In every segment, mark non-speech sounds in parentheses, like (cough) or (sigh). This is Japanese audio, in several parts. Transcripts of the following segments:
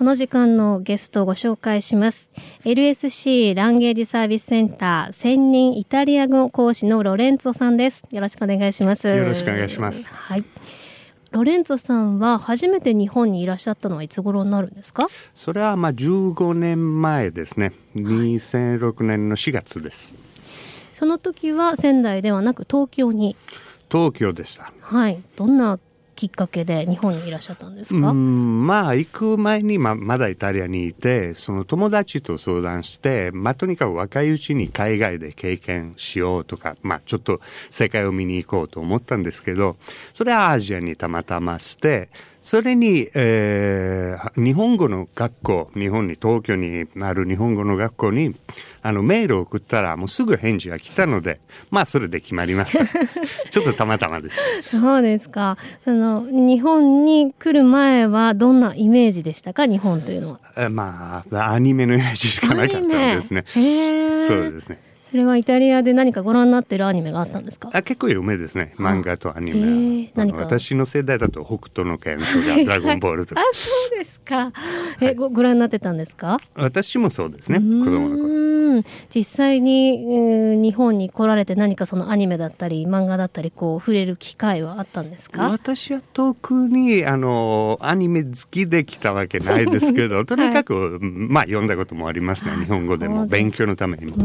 この時間のゲストをご紹介します。LSC ランゲージサービスセンター専任イタリア語講師のロレンツォさんです。よろしくお願いします。よろしくお願いします。はい。ロレンツォさんは初めて日本にいらっしゃったのはいつ頃になるんですか？それはまあ15年前ですね。2006年の4月です。その時は仙台ではなく東京に？東京でした。はい。どんなきっかけで日本にいらっしゃったんですか？まあ行く前にままだイタリアにいてその友達と相談して、まあ、とにかく若いうちに海外で経験しようとか、まあ、ちょっと世界を見に行こうと思ったんですけどそれはアジアにたまたましてそれに、えー、日本語の学校、日本に、東京にある日本語の学校に、あの、メールを送ったら、もうすぐ返事が来たので、まあ、それで決まりました。(laughs) ちょっとたまたまです。そうですか。その、日本に来る前は、どんなイメージでしたか、日本というのは。えまあ、アニメのイメージしかなかったんですね。そうですね。それはイタリアで何かご覧になってるアニメがあったんですか？あ結構有名ですね。漫画とアニメ何か？私の世代だと北斗の拳とか (laughs) ドラゴンボールとか。あそうですか。え、ごご覧になってたんですか？私もそうですね子供の頃。実際に、えー、日本に来られて何かそのアニメだったり漫画だったりこう触れる機会はあったんですか？私は特にあのアニメ好きで来たわけないですけど (laughs) とにかく、はい、まあ読んだこともありますね日本語でも。勉強のためにも。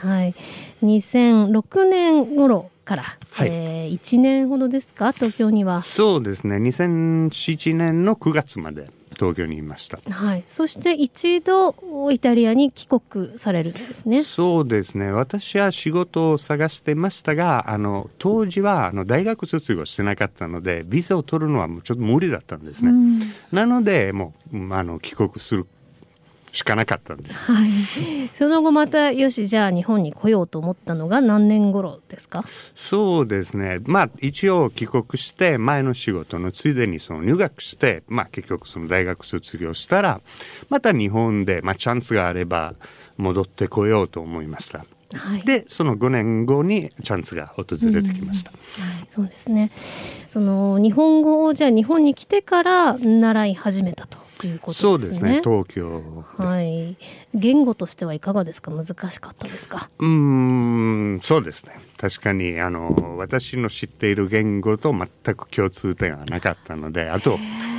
はい、2006年頃から、はい、えー、1年ほどですか？東京には。そうですね。2007年の9月まで東京にいました、はい、そして一度イタリアに帰国されるんですね。そうですね。私は仕事を探してましたがあの当時はあの大学卒業してなかったのでビザを取るのはちょっと無理だったんですね、うん、なのでもうあの帰国するしかなかったんです。はい。その後またよしじゃあ日本に来ようと思ったのが何年頃ですか？そうですね。まあ一応帰国して前の仕事のついでにその入学してまあ結局その大学卒業したらまた日本でまあチャンスがあれば戻ってこようと思いました。はい、でその5年後にチャンスが訪れてきました、うん、はい、そうですねその日本語をじゃあ日本に来てから習い始めたということですね。そうですね、東京。はい。言語としてはいかがですか？難しかったですか？うん、そうですね。確かに、あの、私の知っている言語と全く共通点はなかったので、あと、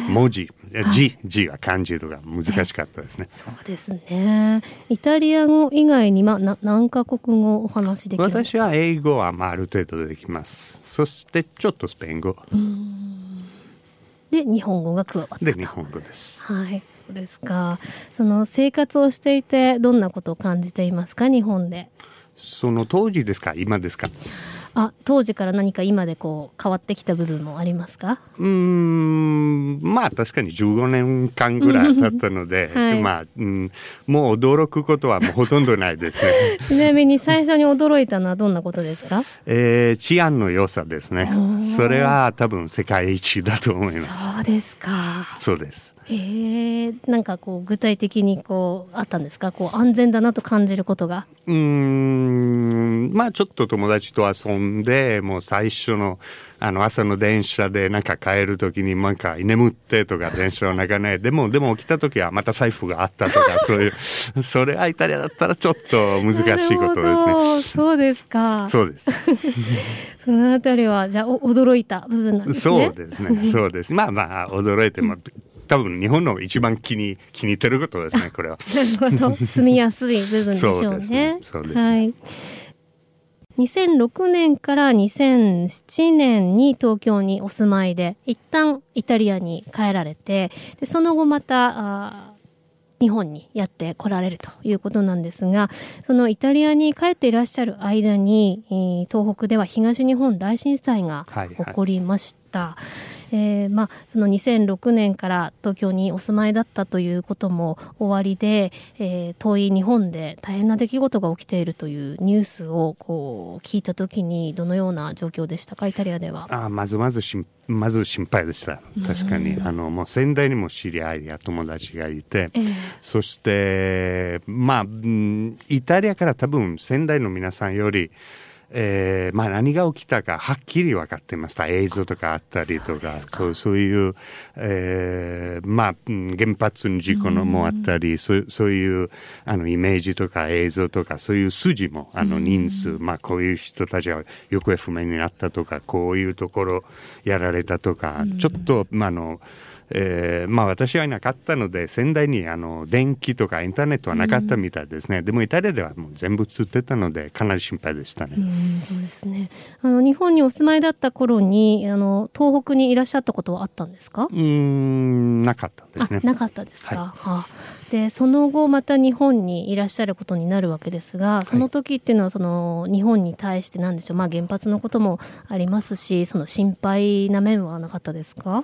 文字、字、字は漢字とか難しかったですね。そうですね。イタリア語以外に、まあ、な何カ国語お話できますか？私は英語は、まあ、ある程度できます。そして、ちょっとスペイン語。うんで日本語が加わったで日本語です。はい。そうですか。その生活をしていてどんなことを感じていますか？日本で。その当時ですか？今ですか？あ当時から何か今でこう変わってきた部分もありますか？うんまあ確かに15年間ぐらい経ったので、はい、まあ、うん、もう驚くことはもうほとんどないですね。(laughs) ちなみに最初に驚いたのはどんなことですか、(laughs) えー、治安の良さですね。それは多分世界一だと思います。そうですか。そうですええなんかこう具体的にこうあったんですか？こう安全だなと感じることが。うんまあちょっと友達と遊んでもう最初のあの朝の電車でなんか帰る時になんか眠ってとか電車の中ねでも (laughs) でも起きた時はまた財布があったとか (laughs) そういうそれはイタリアだったらちょっと難しいことですね。そうですか。そうです。(laughs) そのあたりはじゃあ驚いた部分なんですね。そうですね。そうです。まあまあ驚いても多分日本の一番気に気に入ってることですねこれは。なるほど住みやすい部分でしょうね。そうですね。はい。2006年から2007年に東京にお住まいで一旦イタリアに帰られてでその後また日本にやって来られるということなんですがそのイタリアに帰っていらっしゃる間に、東北では東日本大震災が起こりました。はいはいえー、まあ、その2006年から東京にお住まいだったということも終わりで、えー、遠い日本で大変な出来事が起きているというニュースをこう聞いたときにどのような状況でしたかイタリアでは。あまずまず心まず心配でした。確かに、あのもう仙台にも知り合いや友達がいて、えー、そしてまあイタリアから多分仙台の皆さんよりえーまあ、何が起きたかはっきり分かってました。映像とかあったりとかそうそういう、えーまあ、原発の事故のもあったりそうそういうあのイメージとか映像とかそういう筋もあの人数、まあ、こういう人たちは行方不明になったとかこういうところやられたとかちょっと、まあ、あのえー、まあ私はいなかったので仙台にあの電気とかインターネットはなかったみたいですね、うん、でもイタリアではもう全部映ってたのでかなり心配でしたね、うん、そうですね。あの日本にお住まいだった頃にあの東北にいらっしゃったことはあったんですか？うんなかったですね。なかったですか、はい、はあ、でその後また日本にいらっしゃることになるわけですがその時っていうのはその日本に対して何でしょう、まあ、原発のこともありますしその心配な面はなかったですか？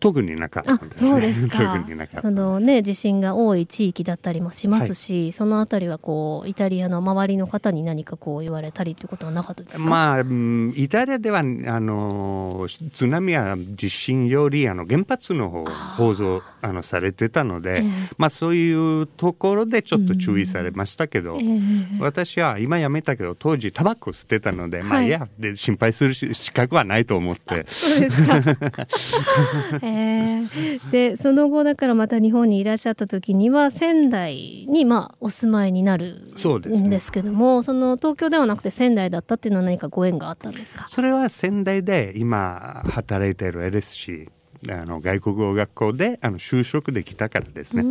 特になかったですね。そうですか。そのね地震が多い地域だったりもしますし、はい、そのあたりはこうイタリアの周りの方に何かこう言われたりということはなかったですか？まあイタリアではあの津波や地震よりあの原発の方構造あのされてたので、えー、まあそういうところでちょっと注意されましたけど、うんえー、私は今やめたけど当時タバコ吸ってたので、はい、まあいやで心配する資格はないと思って。そうですか。(laughs) えー、でその後だからまた日本にいらっしゃった時には仙台にまあお住まいになるんですけども、ね、その東京ではなくて仙台だったっていうのは何かご縁があったんですか？それは仙台で今働いている LSC あの外国語学校であの就職できたからですね、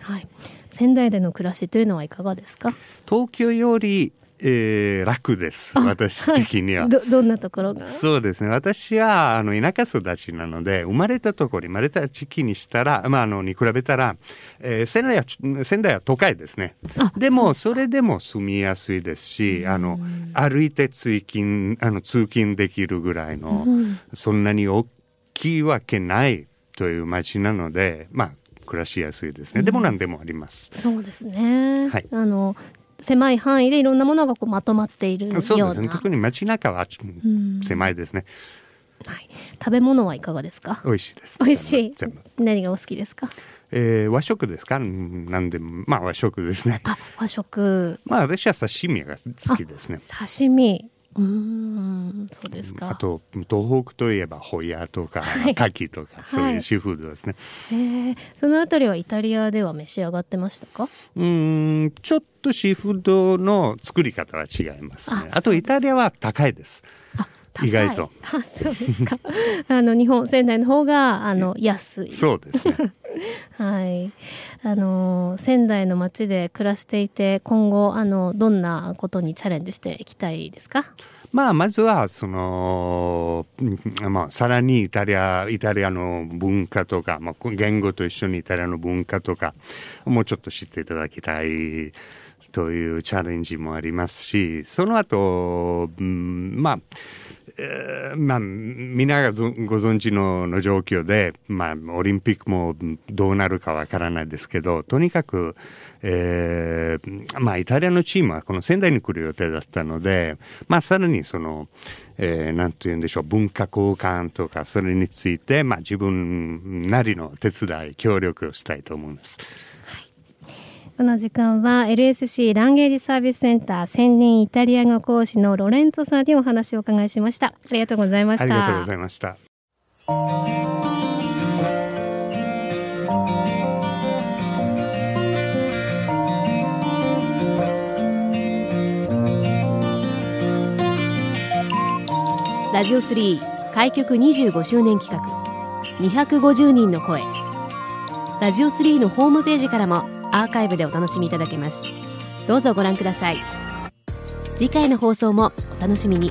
はい、仙台での暮らしというのはいかがですか？東京よりえー、楽です、私的には、はい、ど。どんなところが？そうですね。私は、あの、田舎育ちなので、生まれたところ、生まれた地域にしたら、まあ、あの、に比べたら、えー、仙台は、仙台は都会ですね。でも、それでも住みやすいですし、あの、歩いて通勤、あの、通勤できるぐらいの、そんなに大きいわけないという街なので、まあ、暮らしやすいですね。でも何でもあります。そうですね。はい。あの狭い範囲でいろんなものがこうまとまっているような。そうですね。特に街中は狭いですね、はい、食べ物はいかがですか？美味しいです。美味しい。何がお好きですか？えー、和食ですか？なんでも。まあ和食ですね。あ和食。まあ私は刺身が好きですね。刺身うんそうですか。あと東北といえばホヤとか、はい、牡蠣とかそういうシーフードですね、はい、えー、そのあたりはイタリアでは召し上がってましたか？うんちょっとシーフードの作り方は違いますね。あとイタリアは高いです。意外と。あそうですか。あの日本 (laughs) 仙台の方があの安い。そうですね。はい。あの仙台の街で暮らしていて今後あのどんなことにチャレンジしていきたいですか？まあ、まずは、その、まあ、さらにイタリア、イタリアの文化とか、まあ、言語と一緒にイタリアの文化とか、もうちょっと知っていただきたいというチャレンジもありますし、その後、うん、まあ、え、まあ、みんながご存知のの状況で、まあ、オリンピックもどうなるかわからないですけど、とにかく、えー、まあ、イタリアのチームはこの仙台に来る予定だったので、まあ、さらにその、えー、なんて言うんでしょう、文化交換とか、それについて、まあ、自分なりの手伝い、協力をしたいと思います。この時間は LSC ランゲージサービスセンター専任イタリア語講師のロレンツォさんにお話を伺いしました。ありがとうございました。ありがとうございました。ラジオ3開局25周年企画250人の声ラジオ3のホームページからもアーカイブでお楽しみいただけます。どうぞご覧ください。次回の放送もお楽しみに。